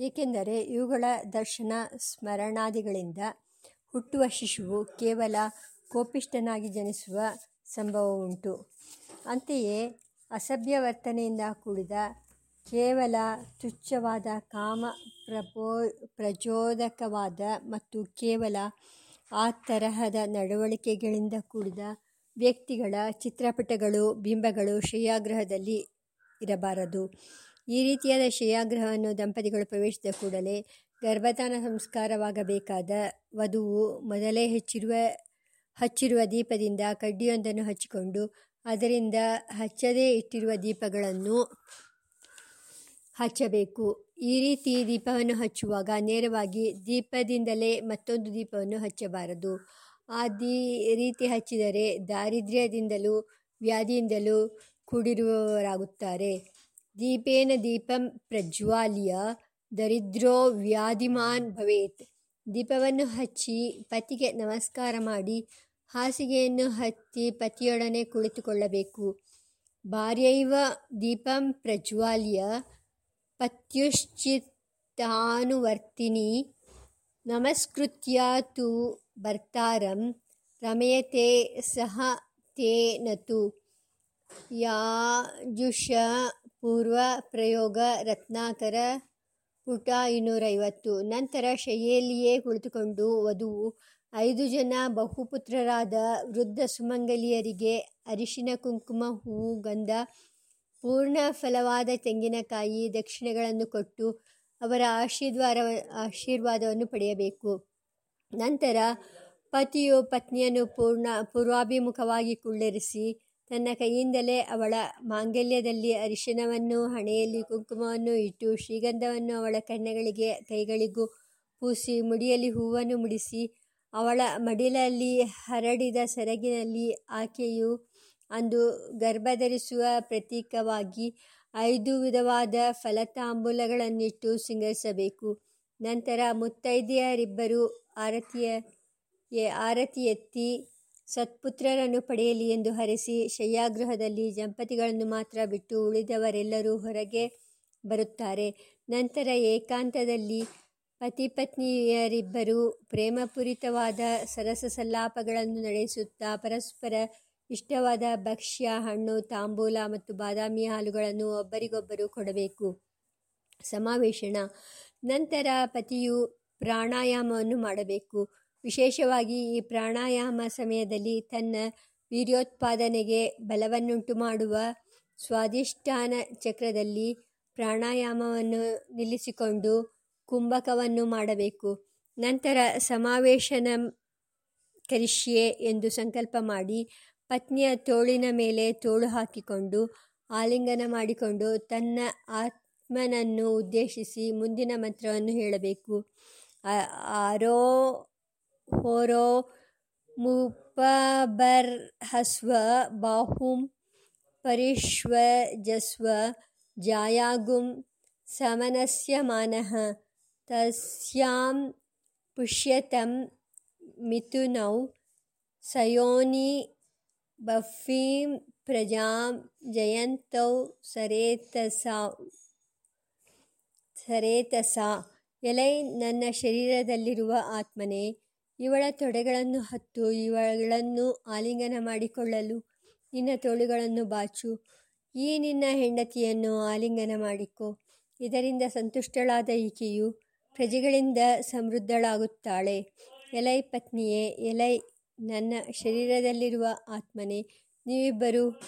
ಏಕೆಂದರೆ ಇವುಗಳ ದರ್ಶನ ಸ್ಮರಣಾದಿಗಳಿಂದ ಹುಟ್ಟುವ ಶಿಶುವು ಕೇವಲ ಕೋಪಿಷ್ಠನಾಗಿ ಜನಿಸುವ ಸಂಭವವುಂಟು. ಅಂತೆಯೇ ಅಸಭ್ಯ ವರ್ತನೆಯಿಂದ ಕೂಡಿದ ಕೇವಲ ತುಚ್ಛವಾದ ಕಾಮ ಪ್ರಚೋದಕವಾದ ಮತ್ತು ಕೇವಲ ಆ ತರಹದ ನಡವಳಿಕೆಗಳಿಂದ ಕೂಡಿದ ವ್ಯಕ್ತಿಗಳ ಚಿತ್ರಪಟಗಳು, ಬಿಂಬಗಳು ಶ್ರೇಯಾಗ್ರಹದಲ್ಲಿ ಇರಬಾರದು. ಈ ರೀತಿಯಾದ ಶ್ರೇಯಾಗ್ರಹವನ್ನು ದಂಪತಿಗಳು ಪ್ರವೇಶಿಸಿದ ಕೂಡಲೇ ಗರ್ಭಧಾನ ಸಂಸ್ಕಾರವಾಗಬೇಕಾದ ವಧುವು ಮೊದಲೇ ಹೆಚ್ಚಿರುವ, ಹಚ್ಚಿರುವ ದೀಪದಿಂದ ಕಡ್ಡಿಯೊಂದನ್ನು ಹಚ್ಚಿಕೊಂಡು ಅದರಿಂದ ಹಚ್ಚದೇ ಇಟ್ಟಿರುವ ದೀಪಗಳನ್ನು ಹಚ್ಚಬೇಕು. ಈ ರೀತಿ ದೀಪವನ್ನು ಹಚ್ಚುವಾಗ ನೇರವಾಗಿ ದೀಪದಿಂದಲೇ ಮತ್ತೊಂದು ದೀಪವನ್ನು ಹಚ್ಚಬಾರದು. ಆ ದೀ, ರೀತಿ ಹಚ್ಚಿದರೆ ದಾರಿದ್ರ್ಯದಿಂದಲೂ ವ್ಯಾಧಿಯಿಂದಲೂ ಕೂಡಿರುವವರಾಗುತ್ತಾರೆ. ದೀಪೇನ ದೀಪಂ ಪ್ರಜ್ವಾಲ್ಯ ದರಿದ್ರೋ ವ್ಯಾಧಿಮಾನ್ ಭವೇತ್ ದೀಪವನ್ನು ಹಚ್ಚಿ ಪತಿಗೆ ನಮಸ್ಕಾರ ಮಾಡಿ, ಹಾಸಿಗೆಯನ್ನು ಹತ್ತಿ ಪತಿಯೊಡನೆ ಕುಳಿತುಕೊಳ್ಳಬೇಕು. ಭಾರ್ಯೈವ ದೀಪಂ ಪ್ರಜ್ವಾಲ್ಯ, ಪತ್ಯುಶ್ಚಿತ್ತಾನುವರ್ತಿನಿ, ನಮಸ್ಕೃತ್ಯ ತು ಭರ್ತಾರಂ ರಮಯತೆ ಸಹ ತೇನತು. ಯಾಜುಷ ಪೂರ್ವ ಪ್ರಯೋಗ ರತ್ನಾಕರ ಪುಟ ಇನ್ನೂರೈವತ್ತು. ನಂತರ ಶಯ್ಯಲಿಯೇ ಕುಳಿತುಕೊಂಡು ವಧುವು ಐದು ಜನ ಬಹುಪುತ್ರರಾದ ವೃದ್ಧ ಸುಮಂಗಲಿಯರಿಗೆ ಅರಿಶಿನ, ಕುಂಕುಮ ಹೂವು ಗಂಧ, ಪೂರ್ಣ ಫಲವಾದ ತೆಂಗಿನಕಾಯಿ ದಕ್ಷಿಣೆಗಳನ್ನು ಕೊಟ್ಟು ಅವರ ಆಶೀರ್ವಾದ, ಆಶೀರ್ವಾದವನ್ನು ಪಡೆಯಬೇಕು. ನಂತರ ಪತಿಯು ಪತ್ನಿಯನ್ನು ಪೂರ್ಣ, ಪೂರ್ವಾಭಿಮುಖವಾಗಿ ಕುಳ್ಳಿರಿಸಿ ತನ್ನ ಕೈಯಿಂದಲೇ ಅವಳ ಮಾಂಗಲ್ಯದಲ್ಲಿ ಅರಿಶಿನವನ್ನು ಹಣೆಯಲ್ಲಿ ಕುಂಕುಮವನ್ನು ಇಟ್ಟು ಶ್ರೀಗಂಧವನ್ನು ಅವಳ ಕಣ್ಣಗಳಿಗೆ, ಕೈಗಳಿಗೂ ಪೂಸಿ ಮುಡಿಯಲ್ಲಿ ಹೂವನ್ನು ಮುಡಿಸಿ ಅವಳ ಮಡಿಲಲ್ಲಿ ಹರಡಿದ ಸೆರಗಿನಲ್ಲಿ ಆಕೆಯು ಅಂದು ಗರ್ಭಧರಿಸುವ ಪ್ರತೀಕವಾಗಿ ಐದು ವಿಧವಾದ ಫಲತಾಂಬೂಲಗಳನ್ನಿಟ್ಟು ಸಿಂಗರಿಸಬೇಕು. ನಂತರ ಮುತ್ತೈದೆಯರಿಬ್ಬರು ಆರತಿಯ ಆರತಿ ಎತ್ತಿ ಸತ್ಪುತ್ರರನ್ನು ಪಡೆಯಲಿ ಎಂದು ಹರಿಸಿ ಶಯ್ಯಾಗೃಹದಲ್ಲಿ ದಂಪತಿಗಳನ್ನು ಮಾತ್ರ ಬಿಟ್ಟು ಉಳಿದವರೆಲ್ಲರೂ ಹೊರಗೆ ಬರುತ್ತಾರೆ. ನಂತರ ಏಕಾಂತದಲ್ಲಿ ಪತಿಪತ್ನಿಯರಿಬ್ಬರೂ ಪ್ರೇಮಪೂರಿತವಾದ ಸರಸ ಸಲ್ಲಾಪಗಳನ್ನು ನಡೆಸುತ್ತಾ ಪರಸ್ಪರ ಇಷ್ಟವಾದ ಭಕ್ಷ್ಯ, ಹಣ್ಣು, ತಾಂಬೂಲ ಮತ್ತು ಬಾದಾಮಿ ಹಾಲುಗಳನ್ನು ಒಬ್ಬರಿಗೊಬ್ಬರು ಕೊಡಬೇಕು. ಸಮಾವೇಶನ ನಂತರ ಪತಿಯು ಪ್ರಾಣಾಯಾಮವನ್ನು ಮಾಡಬೇಕು. ವಿಶೇಷವಾಗಿ ಈ ಪ್ರಾಣಾಯಾಮ ಸಮಯದಲ್ಲಿ ತನ್ನ ವೀರ್ಯೋತ್ಪಾದನೆಗೆ ಬಲವನ್ನುಂಟು ಮಾಡುವ ಸ್ವಾಧಿಷ್ಠಾನ ಚಕ್ರದಲ್ಲಿ ಪ್ರಾಣಾಯಾಮವನ್ನು ನಿಲ್ಲಿಸಿಕೊಂಡು ಕುಂಭಕವನ್ನು ಮಾಡಬೇಕು. ನಂತರ ಸಮಾವೇಶನ ಕರಿಷ್ಯೆ ಎಂದು ಸಂಕಲ್ಪ ಮಾಡಿ ಪತ್ನಿಯ ತೋಳಿನ ಮೇಲೆ ತೋಳು ಹಾಕಿಕೊಂಡು ಆಲಿಂಗನ ಮಾಡಿಕೊಂಡು ತನ್ನ ಆತ್ಮನನ್ನು ಉದ್ದೇಶಿಸಿ ಮುಂದಿನ ಮಂತ್ರವನ್ನು ಹೇಳಬೇಕು. ಆರೋಹೋರ ಮುಪಬರ್ಹಸ್ವ ಬಾಹುಂ ಪರಿಶ್ವಜಸ್ವ ಜಾಯಾಗುಂ ಸಮನಸ್ಯ ಮಾನಃ ತಸ್ಯಾಂ ಪುಷ್ಯತಂ ಮಿಥುನೌ ಸಯೋನಿ ಬಫೀಂ ಪ್ರಜಾಂ ಜಯಂತೌ ಸರೇತಸಾ. ಎಲೈ ನನ್ನ ಶರೀರದಲ್ಲಿರುವ ಆತ್ಮನೇ, ಇವಳ ತೊಡೆಗಳನ್ನು ಹತ್ತು ಇವಳನ್ನು ಆಲಿಂಗನ ಮಾಡಿಕೊಳ್ಳಲು ನಿನ್ನ ತೋಳುಗಳನ್ನು ಬಾಚು. ಈ ನಿನ್ನ ಹೆಂಡತಿಯನ್ನು ಆಲಿಂಗನ ಮಾಡಿಕೊ ಇದರಿಂದ ಸಂತುಷ್ಟಳಾದ ಈಕೆಯು ಪ್ರಜೆಗಳಿಂದ ಸಮೃದ್ಧಳಾಗುತ್ತಾಳೆ. ಎಲೈ ಪತ್ನಿಯೇ, ಎಲೈ ನನ್ನ ಶರೀರದಲ್ಲಿರುವ ಆತ್ಮನೇ, ನೀವಿಬ್ಬರು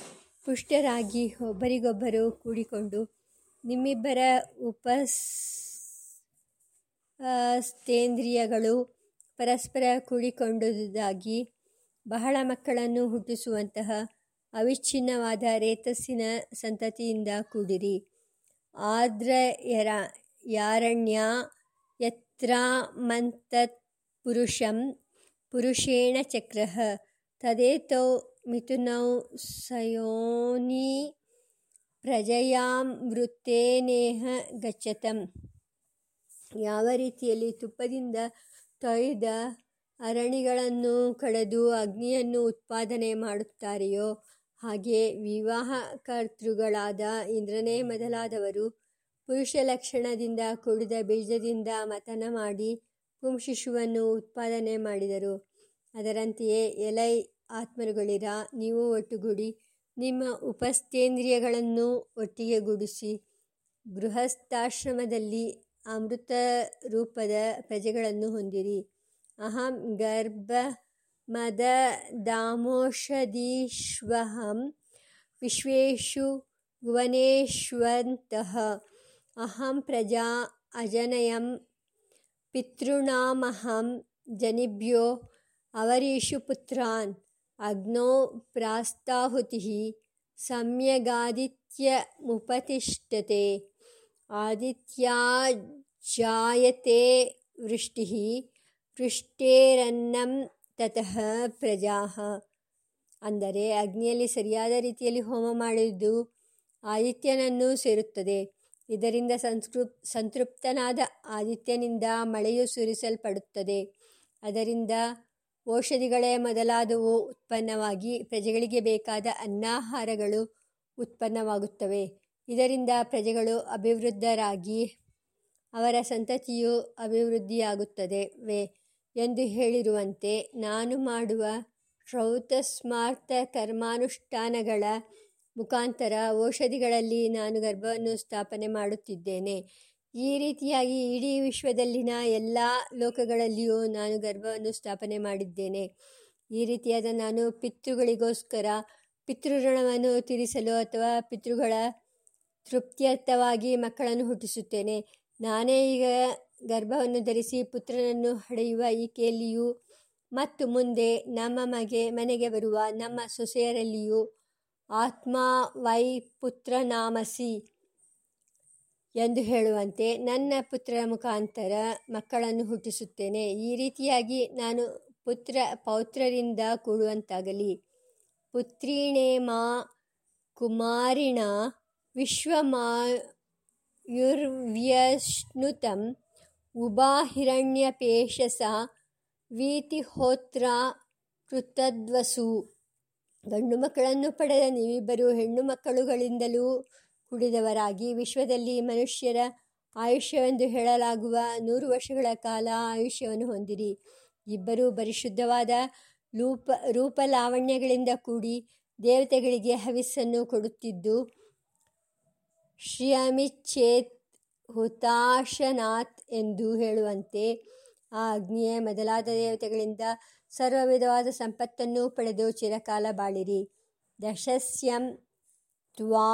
ಪುಷ್ಟರಾಗಿ ಒಬ್ಬರಿಗೊಬ್ಬರು ಕೂಡಿಕೊಂಡು ನಿಮ್ಮಿಬ್ಬರ ಉಪಸ್ಥೇಂದ್ರಿಯಗಳೂ ಪರಸ್ಪರ ಕೂಡಿಕೊಂಡುದಾಗಿ ಬಹಳ ಮಕ್ಕಳನ್ನು ಹುಟ್ಟಿಸುವಂತಹ ಅವಿಚ್ಛಿನ್ನವಾದ ರೇತಸ್ಸಿನ ಸಂತತಿಯಿಂದ ಕೂಡಿರಿ. ಯತ್ರ ಯತ್ರಾಮಂತತ್ ಪುರುಷಂ ಪುರುಷೇಣ ಚಕ್ರಃ ತದೇತೌ ಮಿಥುನೌ ಸಯೋನಿ ಪ್ರಜಯಾಂ ವೃತ್ತೇನೇಹ ಗಚ್ಚತಂ. ಯಾವ ರೀತಿಯಲ್ಲಿ ತುಪ್ಪದಿಂದ ತೊಯ್ದ ಅರಣಿಗಳನ್ನು ಕಡೆದು ಅಗ್ನಿಯನ್ನು ಉತ್ಪಾದನೆ ಮಾಡುತ್ತಾರೆಯೋ? ಹಾಗೆ ವಿವಾಹಕರ್ತೃಗಳಾದ ಇಂದ್ರನೇ ಮೊದಲಾದವರು ಪುರುಷ ಲಕ್ಷಣದಿಂದ ಕೂಡಿದ ಬೀಜದಿಂದ ಮತನ ಮಾಡಿ ಪುಂಶಿಶುವನ್ನು ಉತ್ಪಾದನೆ ಮಾಡಿದರು. ಅದರಂತೆಯೇ ಎಲೈ ಆತ್ಮರುಗಳಿರ, ನೀವು ಒಟ್ಟುಗೂಡಿ ನಿಮ್ಮ ಉಪಸ್ಥೇಂದ್ರಿಯಗಳನ್ನು ಒಟ್ಟಿಗೆ ಗೂಡಿಸಿ. ಗೃಹಸ್ಥಾಶ್ರಮದಲ್ಲಿ ಅಮೃತ ರೂಪದ ಪ್ರಜೆಗಳನ್ನು ಹೊಂದಿರಿ. ಅಹಂ ಗರ್ಭ ಮದ ದಾಮೋಷಧೀಶ್ವಹಂ ವಿಶ್ವೇಶು ಭುವನೇಶ್ವಂತಃ ಅಹಂ ಪ್ರಜಾ ಅಜನಯಂ ಪಿತೃಣಾಮಹಂ ಜನಿಭ್ಯೋ ಅವರೀಷು ಪುತ್ರಾನ್ ಅಗ್ನೋ ಪ್ರಾಸ್ತಾಹುತಿ. ಸಮ್ಯಗಾದಿತ್ಯಮುಪತಿಷ್ಠತೆ. ಆದಿತ್ಯಾಜಾಯತೆ ವೃಷ್ಟಿ ವೃಷ್ಟೇರನ್ನಂ ತತಃ ಪ್ರಜಾ ಅಂದರೆ ಅಗ್ನಿಯಲ್ಲಿ ಸರಿಯಾದ ರೀತಿಯಲ್ಲಿ ಹೋಮ ಮಾಡಿದ್ದು ಆದಿತ್ಯನನ್ನು ಸೇರುತ್ತದೆ. ಇದರಿಂದ ಸಂಸ್ಕೃಪ್ ಸಂತೃಪ್ತನಾದ ಆದಿತ್ಯನಿಂದ ಮಳೆಯು ಸುರಿಸಲ್ಪಡುತ್ತದೆ. ಅದರಿಂದ ಔಷಧಿಗಳೇ ಮೊದಲಾದವು ಉತ್ಪನ್ನವಾಗಿ ಪ್ರಜೆಗಳಿಗೆ ಬೇಕಾದ ಅನ್ನಾಹಾರಗಳು ಉತ್ಪನ್ನವಾಗುತ್ತವೆ. ಇದರಿಂದ ಪ್ರಜೆಗಳು ಅಭಿವೃದ್ಧರಾಗಿ ಅವರ ಸಂತತಿಯು ಅಭಿವೃದ್ಧಿಯಾಗುತ್ತದೆವೆ ಎಂದು ಹೇಳಿರುವಂತೆ ನಾನು ಮಾಡುವ ಶ್ರೌತಸ್ಮಾರ್ಥ ಕರ್ಮಾನುಷ್ಠಾನಗಳ ಮುಖಾಂತರ ಔಷಧಿಗಳಲ್ಲಿ ನಾನು ಗರ್ಭವನ್ನು ಸ್ಥಾಪನೆ ಮಾಡುತ್ತಿದ್ದೇನೆ. ಈ ರೀತಿಯಾಗಿ ಇಡೀ ವಿಶ್ವದಲ್ಲಿನ ಎಲ್ಲ ಲೋಕಗಳಲ್ಲಿಯೂ ನಾನು ಗರ್ಭವನ್ನು ಸ್ಥಾಪನೆ ಮಾಡಿದ್ದೇನೆ. ಈ ರೀತಿಯಾದ ನಾನು ಪಿತೃಗಳಿಗೋಸ್ಕರ ಪಿತೃಋಣವನ್ನು ತೀರಿಸಲು ಅಥವಾ ಪಿತೃಗಳ ತೃಪ್ತ್ಯರ್ಥವಾಗಿ ಮಕ್ಕಳನ್ನು ಹುಟ್ಟಿಸುತ್ತೇನೆ. ನಾನೇ ಈಗ ಗರ್ಭವನ್ನು ಧರಿಸಿ ಪುತ್ರನನ್ನು ಹಡೆಯುವ ಈಕೆಯಲ್ಲಿಯೂ ಮತ್ತು ಮುಂದೆ ನಮ್ಮ ಮಗೆ ಮನೆಗೆ ಬರುವ ನಮ್ಮ ಸೊಸೆಯರಲ್ಲಿಯೂ ಆತ್ಮ ವೈ ಪುತ್ರನಾಮಸಿ ಎಂದು ಹೇಳುವಂತೆ ನನ್ನ ಪುತ್ರ ಮುಖಾಂತರ ಮಕ್ಕಳನ್ನು ಹುಟ್ಟಿಸುತ್ತೇನೆ. ಈ ರೀತಿಯಾಗಿ ನಾನು ಪುತ್ರ ಪೌತ್ರರಿಂದ ಕೂಡುವಂತಾಗಲಿ. ಪುತ್ರೀಣೇಮಾ ಕುಮಾರಿಣ ವಿಶ್ವಮಾಯುರ್ವ್ಯಶ್ನುತಂ ಉಬಾಹಿರಣ್ಯಪೇಶಸ ವೀತಿಹೋತ್ರ ಕೃತದ್ವಸು. ಗಂಡು ಮಕ್ಕಳನ್ನು ಪಡೆದ ನೀವಿಬ್ಬರು ಹೆಣ್ಣು ಮಕ್ಕಳುಗಳಿಂದಲೂ ಕುಡಿದವರಾಗಿ ವಿಶ್ವದಲ್ಲಿ ಮನುಷ್ಯರ ಆಯುಷ್ಯವೆಂದು ಹೇಳಲಾಗುವ ನೂರು ವರ್ಷಗಳ ಕಾಲ ಆಯುಷ್ಯವನ್ನು ಹೊಂದಿರಿ. ಇಬ್ಬರು ಪರಿಶುದ್ಧವಾದ ರೂಪ ರೂಪಲಾವಣ್ಯಗಳಿಂದ ಕೂಡಿ ದೇವತೆಗಳಿಗೆ ಹವಿಸ್ಸನ್ನು ಕೊಡುತ್ತಿದ್ದು ಶ್ರಿಯಮಿಚ್ಛೇತ್ ಹುತಾಶನಾಥ್ ಎಂದು ಹೇಳುವಂತೆ ಆ ಅಗ್ನಿಯೇ ಮೊದಲಾದ ದೇವತೆಗಳಿಂದ ಸರ್ವ ವಿಧವಾದ ಸಂಪತ್ತನ್ನು ಪಡೆದು ಚಿರಕಾಲ ಬಾಳಿರಿ. ದಶಸ್ಯಂ ತ್ವಾ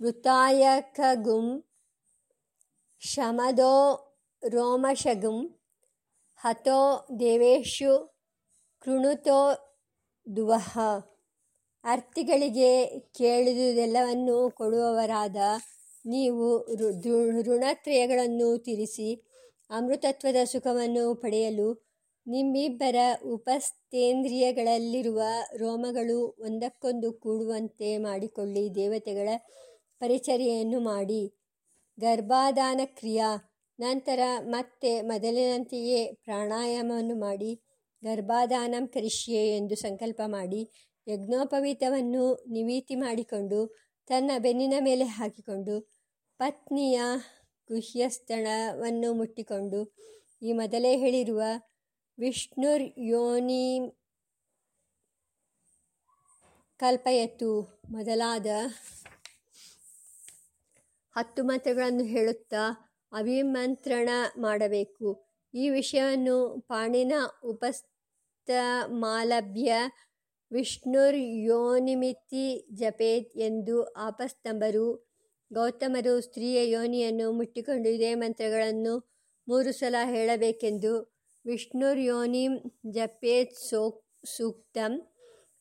ವೃತಾಯಕಗುಂ ಶಮದೋ ರೋಮಶಗುಂ ಹತೋ ದೇವೇಶು ಕೃಣುತೋ ದುವಹ ಅರ್ಥಿಗಳಿಗೆ ಕೇಳಿದುದೆಲ್ಲವನ್ನು ಕೊಡುವವರಾದ ನೀವು ಋಣತ್ರಯಗಳನ್ನು ತಿರಿಸಿ ಅಮೃತತ್ವದ ಸುಖವನ್ನು ಪಡೆಯಲು ನಿಮ್ಮಿಬ್ಬರ ಉಪಸ್ಥೇಂದ್ರಿಯಗಳಲ್ಲಿರುವ ರೋಮಗಳು ಒಂದಕ್ಕೊಂದು ಕೂಡುವಂತೆ ಮಾಡಿಕೊಳ್ಳಿ ದೇವತೆಗಳ ಪರಿಚರ್ಯೆಯನ್ನು ಮಾಡಿ. ಗರ್ಭಾದಾನ ಕ್ರಿಯಾ ನಂತರ ಮತ್ತೆ ಮೊದಲಿನಂತೆಯೇ ಪ್ರಾಣಾಯಾಮವನ್ನು ಮಾಡಿ. ಗರ್ಭಾದಾನಂ ಕರಿಷ್ಯೆ ಎಂದು ಸಂಕಲ್ಪ ಮಾಡಿ. ಯಜ್ಞೋಪವೀತವನ್ನು ನಿವೀತಿ ಮಾಡಿಕೊಂಡು ತನ್ನ ಬೆನ್ನಿನ ಮೇಲೆ ಹಾಕಿಕೊಂಡು ಪತ್ನಿಯ ಗುಹ್ಯಸ್ಥಳವನ್ನು ಮುಟ್ಟಿಕೊಂಡು ಈ ಮೊದಲೇ ಹೇಳಿರುವ ವಿಷ್ಣುರ್ ಯೋನಿ ಕಲ್ಪಯತು ಮೊದಲಾದ ಹತ್ತು ಮಂತ್ರಗಳನ್ನು ಹೇಳುತ್ತಾ ಅಭಿಮಂತ್ರಣ ಮಾಡಬೇಕು. ಈ ವಿಷಯವನ್ನು ಪಾಣಿನ ಉಪಸ್ಥಮಾಲಭ್ಯ ವಿಷ್ಣುರ್ ಯೋನಿಮಿತಿ ಜಪೇತ್ ಎಂದು ಆಪಸ್ತಂಭರು ಗೌತಮರು ಸ್ತ್ರೀಯ ಯೋನಿಯನ್ನು ಮುಟ್ಟಿಕೊಂಡು ಇದೇ ಮಂತ್ರಗಳನ್ನು ಮೂರು ಸಲ ಹೇಳಬೇಕೆಂದು ವಿಷ್ಣುರ್ ಯೋನಿಂ ಜಪೇತ್ ಸೋಕ್ ಸೂಕ್ತಂ.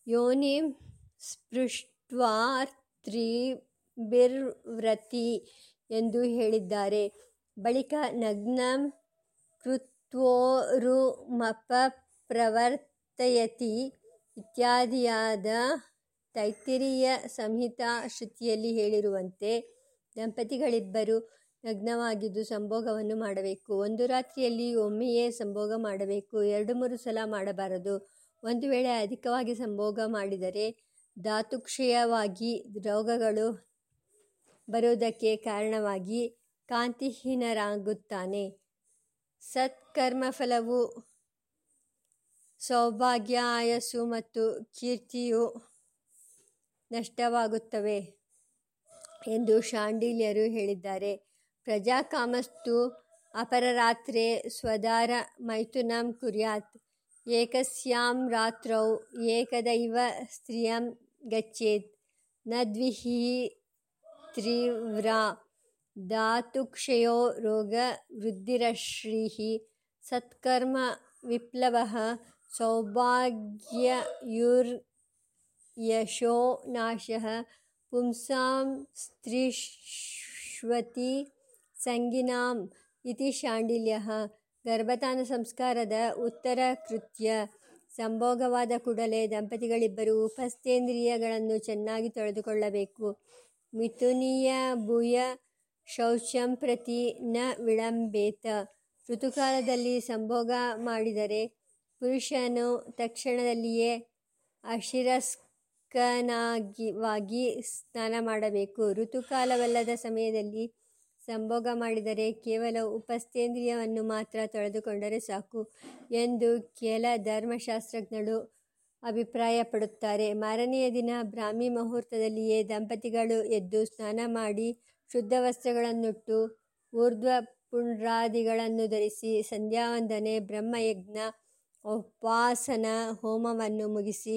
ಯೋನಿಂ ಸ್ಪೃಷ್ಟ್ವಾರ್ತ್ರಿಬಿರ್ವ್ರತಿ ಎಂದು ಹೇಳಿದ್ದಾರೆ. ಬಳಿಕ ನಗ್ನಂ ಕೃತ್ವೋರುಮಪಪ್ರವರ್ತಯತಿ ಇತ್ಯಾದಿಯಾದ ತೈತ್ತಿರೀಯ ಸಂಹಿತಾ ಶ್ರುತಿಯಲ್ಲಿ ಹೇಳಿರುವಂತೆ ದಂಪತಿಗಳಿಬ್ಬರು ನಗ್ನವಾಗಿದ್ದು ಸಂಭೋಗವನ್ನು ಮಾಡಬೇಕು. ಒಂದು ರಾತ್ರಿಯಲ್ಲಿ ಒಮ್ಮೆಯೇ ಸಂಭೋಗ ಮಾಡಬೇಕು. ಎರಡು ಮೂರು ಸಲ ಮಾಡಬಾರದು. ಒಂದು ವೇಳೆ ಅಧಿಕವಾಗಿ ಸಂಭೋಗ ಮಾಡಿದರೆ ಧಾತುಕ್ಷಯವಾಗಿ ರೋಗಗಳು ಬರುವುದಕ್ಕೆ ಕಾರಣವಾಗಿ ಕಾಂತಿಹೀನರಾಗುತ್ತಾನೆ. ಸತ್ಕರ್ಮಫಲವು ಸೌಭಾಗ್ಯ ಆಯಸ್ಸು ಮತ್ತು ಕೀರ್ತಿಯು ನಷ್ಟವಾಗುತ್ತವೆ ಎಂದು ಶಾಂಡಿಲ್ಯರು ಹೇಳಿದ್ದಾರೆ. ಪ್ರಜಾಕಾಮಸ್ತು ಅಪರರಾತ್ರೆ ಸ್ವದಾರ ಮೈಥುನಂ ಕುರ್ಯಾತ್. ಏಕಸ್ಯಾಂ ರಾತ್ರೌ ಏಕದೈವ ಸ್ತ್ರೀಯಂ ಗಚ್ಚೇತ್. ನ ತ್ರಿವ್ರಾ ಧಾತುಕ್ಷಯೋ ರೋಗ ವೃದ್ಧಿರಶ್ರೀಹಿ ಸತ್ಕರ್ಮ ವಿಪ್ಲವಃ ಸೌಭಾಗ್ಯಯುರ್ಯಶೋ ನಾಶಃ ಪುಂಸಾಂ ಸ್ತ್ರೀಶ್ವತಿ ಸಂಗಿನಾಂ ಇತಿ ಶಾಂಡಿಲ್ಯ ಗರ್ಭತಾನ ಸಂಸ್ಕಾರದ ಉತ್ತರ ಕೃತ್ಯ ಸಂಭೋಗವಾದ ಕೂಡಲೇ ದಂಪತಿಗಳಿಬ್ಬರು ಉಪಸ್ಥೇಂದ್ರಿಯಗಳನ್ನು ಚೆನ್ನಾಗಿ ತೊಳೆದುಕೊಳ್ಳಬೇಕು। ಮಿಥುನೀಯ ಭೂಯ ಶೌಚಂ ಪ್ರತಿ ನ ವಿಳಂಬೇತ। ಋತುಕಾಲದಲ್ಲಿ ಸಂಭೋಗ ಮಾಡಿದರೆ ಪುರುಷನು ತಕ್ಷಣದಲ್ಲಿಯೇ ಅಶಿರಸ್ಕನಾಗಿವಾಗಿ ಸ್ನಾನ ಮಾಡಬೇಕು. ಋತುಕಾಲವಲ್ಲದ ಸಮಯದಲ್ಲಿ ಸಂಭೋಗ ಮಾಡಿದರೆ ಕೇವಲ ಉಪಸ್ಥೇಂದ್ರಿಯವನ್ನು ಮಾತ್ರ ತೊಳೆದುಕೊಂಡರೆ ಸಾಕು ಎಂದು ಕೆಲ ಧರ್ಮಶಾಸ್ತ್ರಜ್ಞರು ಅಭಿಪ್ರಾಯಪಡುತ್ತಾರೆ. ಮಾರನೆಯ ದಿನ ಬ್ರಾಹ್ಮಿ ಮುಹೂರ್ತದಲ್ಲಿಯೇ ದಂಪತಿಗಳು ಎದ್ದು ಸ್ನಾನ ಮಾಡಿ ಶುದ್ಧ ವಸ್ತ್ರಗಳನ್ನುಟ್ಟು ಊರ್ಧ್ವ ಪುಂಡ್ರಾದಿಗಳನ್ನು ಧರಿಸಿ, ಸಂಧ್ಯಾವಂದನೆ, ಬ್ರಹ್ಮಯಜ್ಞ ಉಪಾಸನ ಹೋಮವನ್ನು ಮುಗಿಸಿ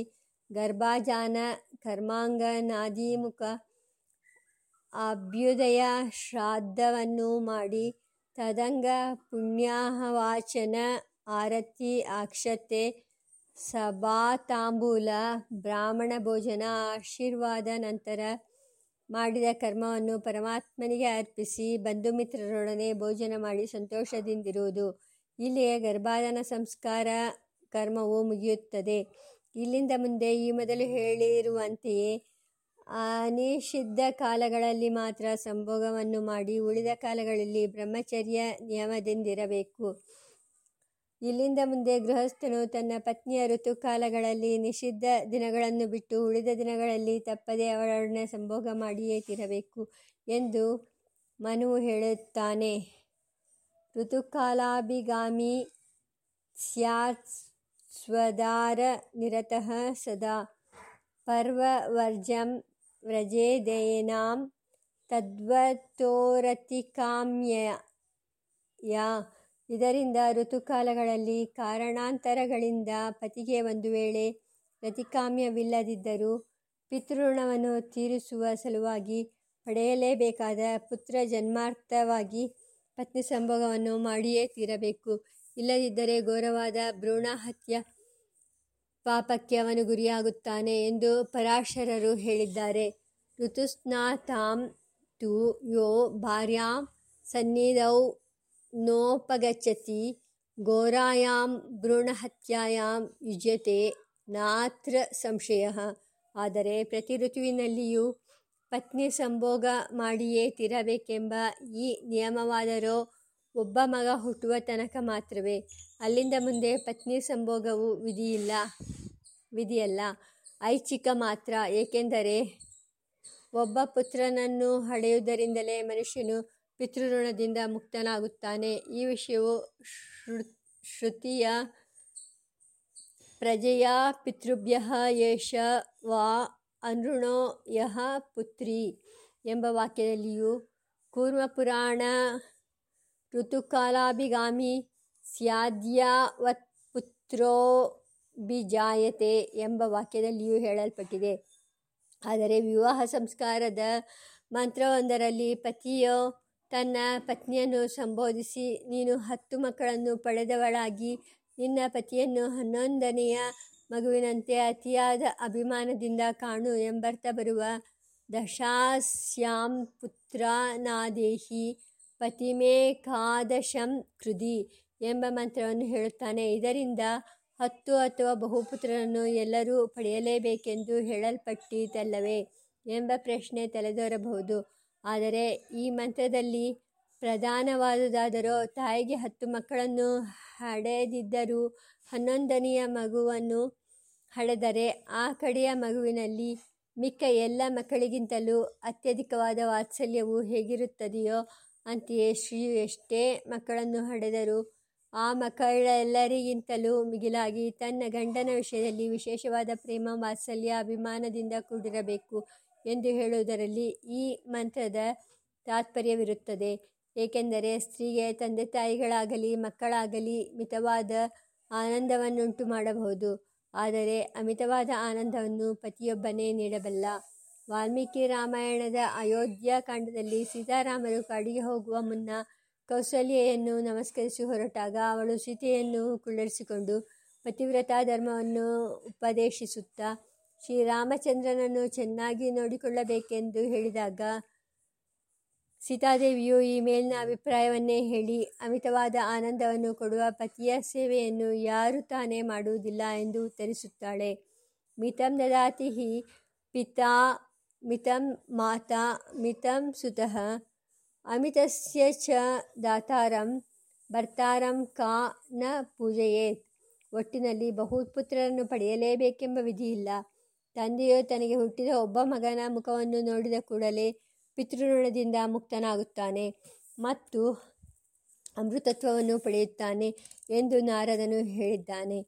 ಗರ್ಭಾಜಾನ ಕರ್ಮಾಂಗನಾದಿಮುಖ ಅಭ್ಯುದಯ ಶ್ರಾದ್ದವನ್ನು ಮಾಡಿ ತದಂಗ ಪುಣ್ಯಾಹವಾಚನ ಆರತಿ ಅಕ್ಷತೆ ಸಭಾತಾಂಬೂಲ ಬ್ರಾಹ್ಮಣ ಭೋಜನ ಆಶೀರ್ವಾದ ನಂತರ ಮಾಡಿದ ಕರ್ಮವನ್ನು ಪರಮಾತ್ಮನಿಗೆ ಅರ್ಪಿಸಿ ಬಂಧುಮಿತ್ರರೊಡನೆ ಭೋಜನ ಮಾಡಿ ಸಂತೋಷದಿಂದಿರುವುದು. ಇಲ್ಲಿಯೇ ಗರ್ಭಾಧಾನ ಸಂಸ್ಕಾರ ಕರ್ಮವು ಮುಗಿಯುತ್ತದೆ. ಇಲ್ಲಿಂದ ಮುಂದೆ ಈ ಮೊದಲು ಹೇಳಿರುವಂತೆಯೇ ಅನಿಷಿದ್ಧ ಕಾಲಗಳಲ್ಲಿ ಮಾತ್ರ ಸಂಭೋಗವನ್ನು ಮಾಡಿ ಉಳಿದ ಕಾಲಗಳಲ್ಲಿ ಬ್ರಹ್ಮಚರ್ಯ ನಿಯಮದಿಂದಿರಬೇಕು. ಇಲ್ಲಿಂದ ಮುಂದೆ ಗೃಹಸ್ಥನು ತನ್ನ ಪತ್ನಿಯ ಋತುಕಾಲಗಳಲ್ಲಿ ನಿಷಿದ್ಧ ದಿನಗಳನ್ನು ಬಿಟ್ಟು ಉಳಿದ ದಿನಗಳಲ್ಲಿ ತಪ್ಪದೆ ಅವಳೊಡನೆ ಸಂಭೋಗ ಮಾಡಿಯೇ ತಿರಬೇಕು ಎಂದು ಮನು ಹೇಳುತ್ತಾನೆ. ಋತುಕಾಲಾಭಿಗಾಮಿ ಸ್ಯಾತ್ ಸ್ವದಾರ ನಿರತಃ ಸದಾ ಪರ್ವವರ್ಜಂ ವ್ರಜೇದೇನಾಂ ಯಾ ಇದರಿಂದ ಋತುಕಾಲಗಳಲ್ಲಿ ಕಾರಣಾಂತರಗಳಿಂದ ಪತಿಗೆ ಒಂದು ವೇಳೆ ರತಿಕಾಮ್ಯವಿಲ್ಲದಿದ್ದರೂ ಪಿತೃಋಣವನ್ನು ತೀರಿಸುವ ಸಲುವಾಗಿ ಪಡೆಯಲೇಬೇಕಾದ ಪುತ್ರ ಜನ್ಮಾರ್ಥವಾಗಿ ಪತ್ನಿ ಸಂಭೋಗವನ್ನು ಮಾಡಿಯೇ ತೀರಬೇಕು. ಇಲ್ಲದಿದ್ದರೆ ಘೋರವಾದ ಭ್ರೂಣಹತ್ಯ ಪಾಪಕ್ಕೆ ಅವನು ಗುರಿಯಾಗುತ್ತಾನೆ ಎಂದು ಪರಾಶರರು ಹೇಳಿದ್ದಾರೆ. ಋತುಸ್ನಾತಾಂ ತು ಯೋ ಭಾರ್ಯಾಂ ಸನ್ನಿಧೌ ನೋಪಗಚತಿ ಘೋರಾಯಾಂ ಭ್ರೂಣಹತ್ಯಾಯಾಂ ಯುಜ್ಯತೆ ನಾತ್ರ ಸಂಶಯ. ಆದರೆ ಪ್ರತಿ ಋತುವಿನಲ್ಲಿಯೂ ಪತ್ನಿ ಸಂಭೋಗ ಮಾಡಿಯೇ ತೀರಬೇಕೆಂಬ ಈ ನಿಯಮವಾದರೂ ಒಬ್ಬ ಮಗ ಹುಟ್ಟುವ ತನಕ ಮಾತ್ರವೇ. ಅಲ್ಲಿಂದ ಮುಂದೆ ಪತ್ನಿ ಸಂಭೋಗವು ವಿಧಿಯಿಲ್ಲ, ವಿಧಿಯಲ್ಲ. ಐಚ್ಛಿಕ ಮಾತ್ರ. ಏಕೆಂದರೆ ಒಬ್ಬ ಪುತ್ರನನ್ನು ಹಡೆಯುವುದರಿಂದಲೇ ಮನುಷ್ಯನು ಪಿತೃಋಣದಿಂದ ಮುಕ್ತನಾಗುತ್ತಾನೆ. ಈ ವಿಷಯವು ಶ್ರುತಿಯ ಪ್ರಜೆಯ ಪಿತೃಭ್ಯ ಯೇಷ ವಾ ಅನೃಣೋ ಯಹ ಪುತ್ರಿ ಎಂಬ ವಾಕ್ಯದಲ್ಲಿಯೂ ಕೂರ್ಮಪುರಾಣ ಋತುಕಾಲಾಭಿಗಾಮಿ ಬಿಜಾಯತೆ ಎಂಬ ವಾಕ್ಯದಲ್ಲಿಯೂ ಹೇಳಲ್ಪಟ್ಟಿದೆ. ಆದರೆ ವಿವಾಹ ಸಂಸ್ಕಾರದ ಮಂತ್ರವೊಂದರಲ್ಲಿ ಪತಿಯು, ತನ್ನ ಪತ್ನಿಯನ್ನು ಸಂಬೋಧಿಸಿ, ನೀನು ಹತ್ತು ಮಕ್ಕಳನ್ನು ಪಡೆದವಳಾಗಿ, ನಿನ್ನ ಪತಿಯನ್ನು ಹನ್ನೊಂದನೆಯ ಮಗುವಿನಂತೆ ಅತಿಯಾದ ಅಭಿಮಾನದಿಂದ ಕಾಣು ಎಂಬರ್ಥ ಬರುವ ದಶಾಸ್ಯಾಂ ಪುತ್ರನಾದೇಹಿ ಪತಿಮೇಕಾದಶಂ ಕೃದಿ ಎಂಬ ಮಂತ್ರವನ್ನು ಹೇಳುತ್ತಾನೆ. ಇದರಿಂದ ಹತ್ತು ಅಥವಾ ಬಹುಪುತ್ರರನ್ನು ಎಲ್ಲರೂ ಪಡೆಯಲೇಬೇಕೆಂದು ಹೇಳಲ್ಪಟ್ಟಿತಲ್ಲವೇ ಎಂಬ ಪ್ರಶ್ನೆ ತಲೆದೋರಬಹುದು. ಆದರೆ ಈ ಮಂತ್ರದಲ್ಲಿ ಪ್ರಧಾನವಾದುದಾದರೂ ತಾಯಿಗೆ ಹತ್ತು ಮಕ್ಕಳನ್ನು ಹಡೆದಿದ್ದರೂ ಹನ್ನೊಂದನೆಯ ಮಗುವನ್ನು ಹಡೆದರೆ ಆ ಕಡೆಯ ಮಗುವಿನಲ್ಲಿ ಮಿಕ್ಕ ಎಲ್ಲ ಮಕ್ಕಳಿಗಿಂತಲೂ ಅತ್ಯಧಿಕವಾದ ವಾತ್ಸಲ್ಯವು ಹೇಗಿರುತ್ತದೆಯೋ ಅಂತೆಯೇ ಶ್ರೀಯು ಎಷ್ಟೇ ಮಕ್ಕಳನ್ನು ಹಡೆದರೂ ಆ ಮಕ್ಕಳೆಲ್ಲರಿಗಿಂತಲೂ ಮಿಗಿಲಾಗಿ ತನ್ನ ಗಂಡನ ವಿಷಯದಲ್ಲಿ ವಿಶೇಷವಾದ ಪ್ರೇಮ, ವಾತ್ಸಲ್ಯ, ಅಭಿಮಾನದಿಂದ ಕೂಡಿರಬೇಕು ಎಂದು ಹೇಳುವುದರಲ್ಲಿ ಈ ಮಂತ್ರದ ತಾತ್ಪರ್ಯವಿರುತ್ತದೆ. ಏಕೆಂದರೆ ಸ್ತ್ರೀಗೆ ತಂದೆ ತಾಯಿಗಳಾಗಲಿ, ಮಕ್ಕಳಾಗಲಿ ಮಿತವಾದ ಆನಂದವನ್ನುಂಟು ಮಾಡಬಹುದು. ಆದರೆ ಅಮಿತವಾದ ಆನಂದವನ್ನು ಪತಿಯೊಬ್ಬನೇ ನೀಡಬಲ್ಲ. ವಾಲ್ಮೀಕಿ ರಾಮಾಯಣದ ಅಯೋಧ್ಯಾಕಾಂಡದಲ್ಲಿ ಸೀತಾರಾಮರು ಕಾಡಿಗೆ ಹೋಗುವ ಮುನ್ನ ಕೌಶಲ್ಯೆಯನ್ನು ನಮಸ್ಕರಿಸಿ ಹೊರಟಾಗ ಅವಳು ಸೀತೆಯನ್ನು ಕುಳ್ಳರಿಸಿಕೊಂಡು ಪತಿವ್ರತಾ ಧರ್ಮವನ್ನು ಉಪದೇಶಿಸುತ್ತಾ ಶ್ರೀರಾಮಚಂದ್ರನನ್ನು ಚೆನ್ನಾಗಿ ನೋಡಿಕೊಳ್ಳಬೇಕೆಂದು ಹೇಳಿದಾಗ ಸೀತಾದೇವಿಯು ಈ ಮೇಲಿನ ಅಭಿಪ್ರಾಯವನ್ನೇ ಹೇಳಿ ಅಮಿತವಾದ ಆನಂದವನ್ನು ಕೊಡುವ ಪತಿಯ ಸೇವೆಯನ್ನು ಯಾರು ತಾನೇ ಮಾಡುವುದಿಲ್ಲ ಎಂದು ಉತ್ತರಿಸುತ್ತಾಳೆ. ಮಿತಂ ದದಾತಿ ಹಿ ಪಿತಾ ಮಿತಂ ಮಾತಾ ಮಿತಂ ಸುತಃ ಅಮಿತಸ್ಯ ಚ ದಾತಾರಂ ಭರ್ತಾರಂ ಕಾ ನ ಪೂಜೆಯೇತ್. ಒಟ್ಟಿನಲ್ಲಿ ಬಹುಪುತ್ರರನ್ನು ಪಡೆಯಲೇಬೇಕೆಂಬ ವಿಧಿಯಿಲ್ಲ. ತಂದೆಯು ತನಗೆ ಹುಟ್ಟಿದ ಒಬ್ಬ ಮಗನ ಮುಖವನ್ನು ನೋಡಿದ ಕೂಡಲೇ ಪಿತೃಋಣದಿಂದ ಮುಕ್ತನಾಗುತ್ತಾನೆ ಮತ್ತು ಅಮೃತತ್ವವನ್ನು ಪಡೆಯುತ್ತಾನೆ ಎಂದು ನಾರದನು ಹೇಳಿದ್ದಾನೆ.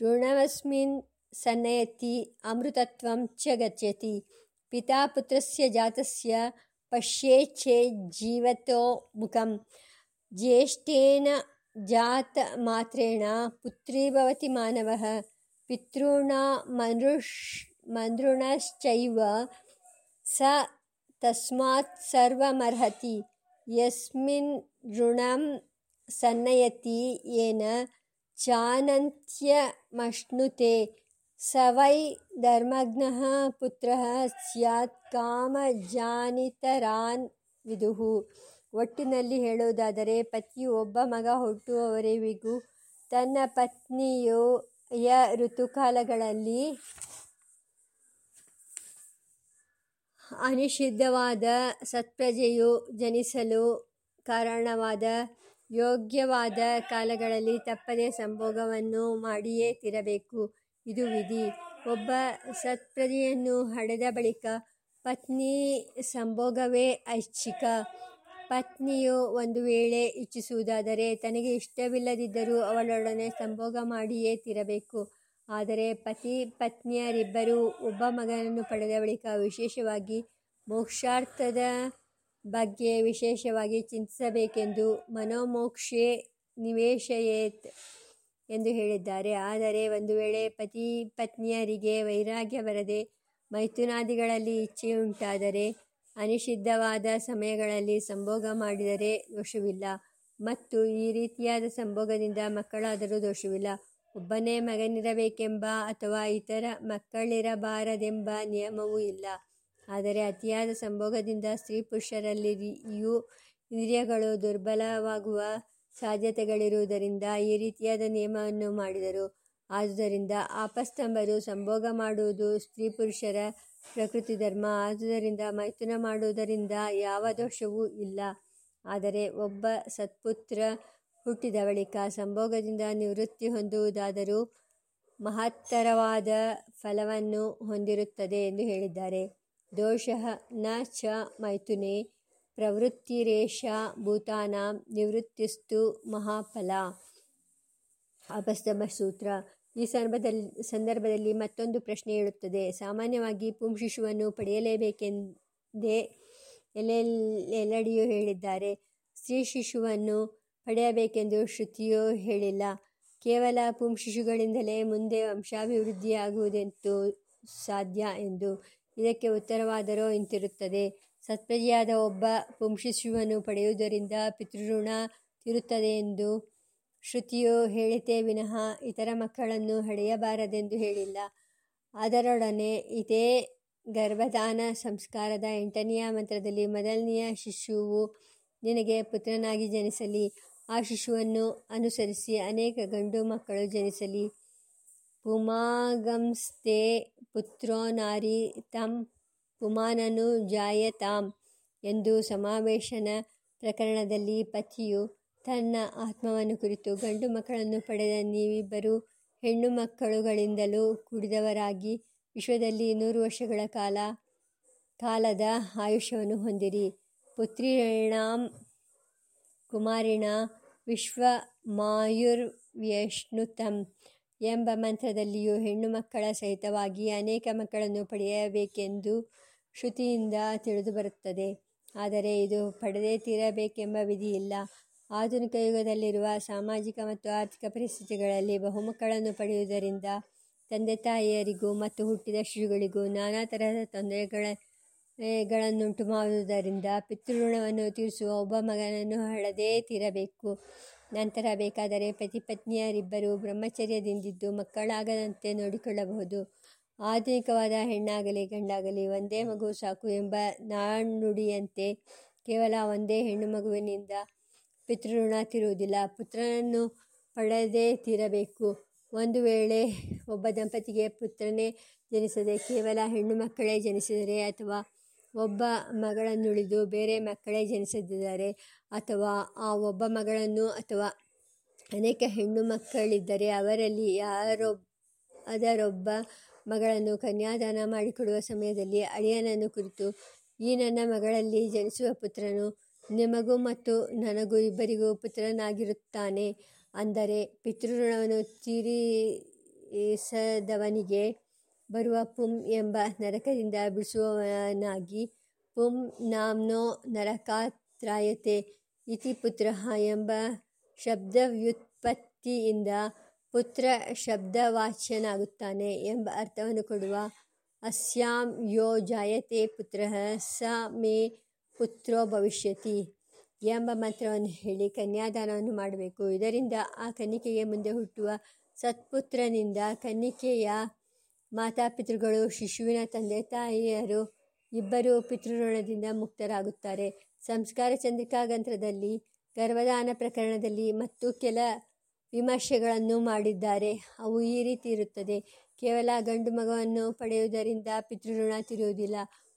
ಋಣವಸ್ಮಿನ್ ಸನ್ನಯತಿ ಅಮೃತತ್ವಂ ಚ ಗಚ್ಚತಿ ಪಿತಾ ಪುತ್ರಸ್ಯ ಜಾತಸ್ಯ ಪಶ್ಯೇಚ್ಛೆ ಜೀವತೋ ಮುಖಂ. ಜ್ಯೇಷ್ಠೇನ ಜಾತ ಮಾತ್ರೇಣ ಪುತ್ರೀಭವತಿ ಮಾನವ. ಪಿತॄಣ ಮನೃಷ್ ಮಂದೃಣಶ್ಚೈವ ಸ ತಸ್ಮಾತ್ ಸರ್ವಮರ್ಹತಿ ಯಸ್ಮಿನ್ ಋಣಂ ಸನ್ನಯತಿ ಏನ ಚಾನಂತ್ಯಮಶ್ನುತೆ ಸ ವೈ ಧರ್ಮಜ್ಞಃ ಪುತ್ರಃ ಸ್ಯಾತ್ ಕಾಮಜಾನಿತರಾನ್ ವಿದುಹು ಒಟ್ಟಿನಲ್ಲಿ ಹೇಳುವುದಾದರೆ ಪತಿಯು ಒಬ್ಬ ಮಗ ಹುಟ್ಟುವವರೆವಿಗೂ ತನ್ನ ಪತ್ನಿಯು ಯ ಋತುಕಾಲಗಳಲ್ಲಿ ಅನಿಷಿದ್ಧವಾದ ಸತ್ಪ್ರಜೆಯು ಜನಿಸಲು ಕಾರಣವಾದ ಯೋಗ್ಯವಾದ ಕಾಲಗಳಲ್ಲಿ ತಪ್ಪದೆ ಸಂಭೋಗವನ್ನು ಮಾಡಿಯೇ ತಿರಬೇಕು ಇದು ವಿಧಿ. ಒಬ್ಬ ಸತ್ಪ್ರಜೆಯನ್ನು ಹಡೆದ ಬಳಿಕ ಪತ್ನಿ ಸಂಭೋಗವೇ ಐಚ್ಛಿಕ. ಪತ್ನಿಯು ಒಂದು ವೇಳೆ ಇಚ್ಛಿಸುವುದಾದರೆ ತನಗೆ ಇಷ್ಟವಿಲ್ಲದಿದ್ದರೂ ಅವಳೊಡನೆ ಸಂಭೋಗ ಮಾಡಿಯೇ ತೀರಬೇಕು ಆದರೆ ಪತಿ ಪತ್ನಿಯರಿಬ್ಬರೂ ಒಬ್ಬ ಮಗನನ್ನು ಪಡೆದ ಬಳಿಕ ವಿಶೇಷವಾಗಿ ಮೋಕ್ಷಾರ್ಥದ ಬಗ್ಗೆ ವಿಶೇಷವಾಗಿ ಚಿಂತಿಸಬೇಕೆಂದು ಮನೋಮೋಕ್ಷೇ ನಿವೇಶಯೇತ್ ಎಂದು ಹೇಳಿದ್ದಾರೆ. ಆದರೆ ಒಂದು ವೇಳೆ ಪತಿ ಪತ್ನಿಯರಿಗೆ ವೈರಾಗ್ಯ ಬರದೆ ಮೈಥುನಾದಿಗಳಲ್ಲಿ ಇಚ್ಛೆಯುಂಟಾದರೆ ಅನಿಷಿದ್ಧವಾದ ಸಮಯಗಳಲ್ಲಿ ಸಂಭೋಗ ಮಾಡಿದರೆ ದೋಷವಿಲ್ಲ. ಮತ್ತು ಈ ರೀತಿಯಾದ ಸಂಭೋಗದಿಂದ ಮಕ್ಕಳಾದರೂ ದೋಷವಿಲ್ಲ. ಒಬ್ಬನೇ ಮಗನಿರಬೇಕೆಂಬ ಅಥವಾ ಇತರ ಮಕ್ಕಳಿರಬಾರದೆಂಬ ನಿಯಮವೂ ಇಲ್ಲ. ಆದರೆ ಅತಿಯಾದ ಸಂಭೋಗದಿಂದ ಸ್ತ್ರೀ ಪುರುಷರಲ್ಲಿಯೂ ಇಂದ್ರಿಯಗಳು ದುರ್ಬಲವಾಗುವ ಸಾಧ್ಯತೆಗಳಿರುವುದರಿಂದ ಈ ರೀತಿಯಾದ ನಿಯಮವನ್ನು ಮಾಡಿದರು. ಆದುದರಿಂದ ಆಪಸ್ತಂಭರು ಸಂಭೋಗ ಮಾಡುವುದು ಸ್ತ್ರೀ ಪುರುಷರ ಪ್ರಕೃತಿ ಧರ್ಮ. ಆದುದರಿಂದ ಮೈಥುನ ಮಾಡುವುದರಿಂದ ಯಾವ ದೋಷವೂ ಇಲ್ಲ. ಆದರೆ ಒಬ್ಬ ಸತ್ಪುತ್ರ ಹುಟ್ಟಿದ ಬಳಿಕ ಸಂಭೋಗದಿಂದ ನಿವೃತ್ತಿ ಹೊಂದುವುದಾದರೂ ಮಹತ್ತರವಾದ ಫಲವನ್ನು ಹೊಂದಿರುತ್ತದೆ ಎಂದು ಹೇಳಿದ್ದಾರೆ. ದೋಷ ನ ಚ ಮೈಥುನೆ ಪ್ರವೃತ್ತಿರೇಷ ಭೂತಾನ ನಿವೃತ್ತಿಸ್ತು ಮಹಾಫಲ. ಅಪಸ್ತಮ ಸೂತ್ರ. ಈ ಸಂದರ್ಭದಲ್ಲಿ ಸಂದರ್ಭದಲ್ಲಿ ಮತ್ತೊಂದು ಪ್ರಶ್ನೆ ಹೇಳುತ್ತದೆ. ಸಾಮಾನ್ಯವಾಗಿ ಪುಂಶಿಶುವನ್ನು ಪಡೆಯಲೇಬೇಕೆಂದೇ ಎಲ್ಲೆಡೆಯೂ ಹೇಳಿದ್ದಾರೆ. ಸ್ತ್ರೀ ಶಿಶುವನ್ನು ಪಡೆಯಬೇಕೆಂದು ಶ್ರುತಿಯು ಹೇಳಿಲ್ಲ. ಕೇವಲ ಪುಂಶಿಶುಗಳಿಂದಲೇ ಮುಂದೆ ವಂಶಾಭಿವೃದ್ಧಿಯಾಗುವುದೆಂತು ಸಾಧ್ಯ ಎಂದು ಇದಕ್ಕೆ ಉತ್ತರವಾದರೂ ಇಂತಿರುತ್ತದೆ. ಸತ್ಪ್ರಜೆಯಾದ ಒಬ್ಬ ಪುಂಶಿಶುವನ್ನು ಪಡೆಯುವುದರಿಂದ ಪಿತೃಋಣ ತಿರುತ್ತದೆ ಎಂದು ಶ್ರುತಿಯು ಹೇಳಿತೇ ವಿನಃ ಇತರ ಮಕ್ಕಳನ್ನು ಹಡೆಯಬಾರದೆಂದು ಹೇಳಿಲ್ಲ. ಅದರೊಡನೆ ಇದೇ ಗರ್ಭದಾನ ಸಂಸ್ಕಾರದ ಎಂಟನೆಯ ಮಂತ್ರದಲ್ಲಿ ಮೊದಲನೆಯ ಶಿಶುವು ನಿನಗೆ ಪುತ್ರನಾಗಿ ಜನಿಸಲಿ. ಆ ಶಿಶುವನ್ನು ಅನುಸರಿಸಿ ಅನೇಕ ಗಂಡು ಮಕ್ಕಳು ಜನಿಸಲಿ. ಪುಮಾಗಂಸ್ತೆ ಪುತ್ರೋ ನಾರಿ ತಂ ಪುಮಾನನು ಜಾಯತಾಂ ಎಂದು ಸಮಾವೇಶನ ಪ್ರಕರಣದಲ್ಲಿ ಪತಿಯು ತನ್ನ ಆತ್ಮವನ್ನು ಕುರಿತು ಗಂಡು ಮಕ್ಕಳನ್ನು ಪಡೆದ ನೀವಿಬ್ಬರು ಹೆಣ್ಣು ಮಕ್ಕಳುಗಳಿಂದಲೂ ಕೂಡಿದವರಾಗಿ ವಿಶ್ವದಲ್ಲಿ ನೂರು ವರ್ಷಗಳ ಕಾಲ ಕಾಲದ ಆಯುಷ್ಯವನ್ನು ಹೊಂದಿರಿ. ಪುತ್ರಿಣಾಂ ಕುಮಾರಿಣ ವಿಶ್ವಮಾಯುರ್ವ್ಯಷ್ಣುತಂ ಎಂಬ ಮಂತ್ರದಲ್ಲಿಯೂ ಹೆಣ್ಣು ಮಕ್ಕಳ ಸಹಿತವಾಗಿ ಅನೇಕ ಮಕ್ಕಳನ್ನು ಪಡೆಯಬೇಕೆಂದು ಶ್ರುತಿಯಿಂದ ತಿಳಿದುಬರುತ್ತದೆ ಆದರೆ ಇದು ಪಡೆದೇ ತೀರಬೇಕೆಂಬ ವಿಧಿಯಿಲ್ಲ. ಆಧುನಿಕ ಯುಗದಲ್ಲಿರುವ ಸಾಮಾಜಿಕ ಮತ್ತು ಆರ್ಥಿಕ ಪರಿಸ್ಥಿತಿಗಳಲ್ಲಿ ಬಹುಮಕ್ಕಳನ್ನು ಪಡೆಯುವುದರಿಂದ ತಂದೆ ತಾಯಿಯರಿಗೂ ಮತ್ತು ಹುಟ್ಟಿದ ಶಿಶುಗಳಿಗೂ ನಾನಾ ತರಹದ ತೊಂದರೆಗಳ ಗಳನ್ನುಂಟು ಮಾಡುವುದರಿಂದ ಪಿತೃಋಣವನ್ನು ತೀರಿಸುವ ಒಬ್ಬ ಮಗನನ್ನು ಹಳದೇ ತೀರಬೇಕು. ನಂತರ ಬೇಕಾದರೆ ಪತಿ ಪತ್ನಿಯರಿಬ್ಬರು ಬ್ರಹ್ಮಚರ್ಯದಿಂದಿದ್ದು ಮಕ್ಕಳಾಗದಂತೆ ನೋಡಿಕೊಳ್ಳಬಹುದು. ಆಧುನಿಕವಾದ ಹೆಣ್ಣಾಗಲಿ ಗಂಡಾಗಲಿ ಒಂದೇ ಮಗು ಸಾಕು ಎಂಬ ನಾಣ್ಣುಡಿಯಂತೆ ಕೇವಲ ಒಂದೇ ಹೆಣ್ಣು ಮಗುವಿನಿಂದ ಪಿತೃಋಣ ತೀರುವುದಿಲ್ಲ. ಪುತ್ರನನ್ನು ಪಡೆದೇ ತೀರಬೇಕು. ಒಂದು ವೇಳೆ ಒಬ್ಬ ದಂಪತಿಗೆ ಪುತ್ರನೇ ಜನಿಸದೆ ಕೇವಲ ಹೆಣ್ಣು ಮಕ್ಕಳೇ ಜನಿಸಿದರೆ ಅಥವಾ ಒಬ್ಬ ಮಗಳನ್ನುಳಿದು ಬೇರೆ ಮಕ್ಕಳೇ ಜನಿಸದಿದ್ದರೆ ಅಥವಾ ಆ ಒಬ್ಬ ಮಗಳನ್ನು ಅಥವಾ ಅನೇಕ ಹೆಣ್ಣು ಮಕ್ಕಳಿದ್ದರೆ ಅವರಲ್ಲಿ ಯಾರೊಬ್, ಅದರೊಬ್ಬ ಮಗಳನ್ನು ಕನ್ಯಾದಾನ ಮಾಡಿಕೊಡುವ ಸಮಯದಲ್ಲಿ ಅಳಿಯನನ್ನು ಕುರಿತು, ಈ ನನ್ನ ಮಗಳಲ್ಲಿ ಜನಿಸುವ ಪುತ್ರನು ನಿಮಗೂ ಮತ್ತು ನನಗೂ ಇಬ್ಬರಿಗೂ ಪುತ್ರನಾಗಿರುತ್ತಾನೆ. ಅಂದರೆ ಪಿತೃಋಣವನ್ನು ತೀರಿಸದವನಿಗೆ ಬರುವ ಪುಂ ಎಂಬ ನರಕದಿಂದ ಬಿಡಿಸುವವನಾಗಿ ಪುಂ ನಾಮ್ನೋ ನರಕಾತ್ರಾಯತೆ ಇತಿ ಪುತ್ರ ಎಂಬ ಶಬ್ದವ್ಯುತ್ಪತ್ತಿಯಿಂದ ಪುತ್ರ ಶಬ್ದವಾಚ್ಯನಾಗುತ್ತಾನೆ ಎಂಬ ಅರ್ಥವನ್ನು ಕೊಡುವ ಅಸ್ಯಾಂ ಯೋ ಜಾಯತೆ ಪುತ್ರ ಸ ಮೇ ಪುತ್ರೋ ಭವಿಷ್ಯತಿ ಎಂಬ ಮಂತ್ರವನ್ನು ಹೇಳಿ ಕನ್ಯಾದಾನವನ್ನು ಮಾಡಬೇಕು. ಇದರಿಂದ ಆ ಕನ್ನಿಕೆಗೆ ಮುಂದೆ ಹುಟ್ಟುವ ಸತ್ಪುತ್ರನಿಂದ ಕನ್ನಿಕೆಯ ಮಾತಾಪಿತೃಗಳು ಶಿಶುವಿನ ತಂದೆ, ತಾಯಿಯರು ಇಬ್ಬರೂ ಪಿತೃಋಣದಿಂದ ಮುಕ್ತರಾಗುತ್ತಾರೆ. ಸಂಸ್ಕಾರ ಚಂದ್ರಿಕಾ ಗ್ರಂಥದಲ್ಲಿ ಗರ್ಭದಾನ ಪ್ರಕರಣದಲ್ಲಿ ಮತ್ತು ಕೆಲ ವಿಮರ್ಶೆಗಳನ್ನು ಮಾಡಿದ್ದಾರೆ. ಅವು ಈ ರೀತಿ ಇರುತ್ತದೆ. ಕೇವಲ ಗಂಡು ಮಗವನ್ನು ಪಡೆಯುವುದರಿಂದ ಪಿತೃಋಣ ತಿರುವುದಿಲ್ಲ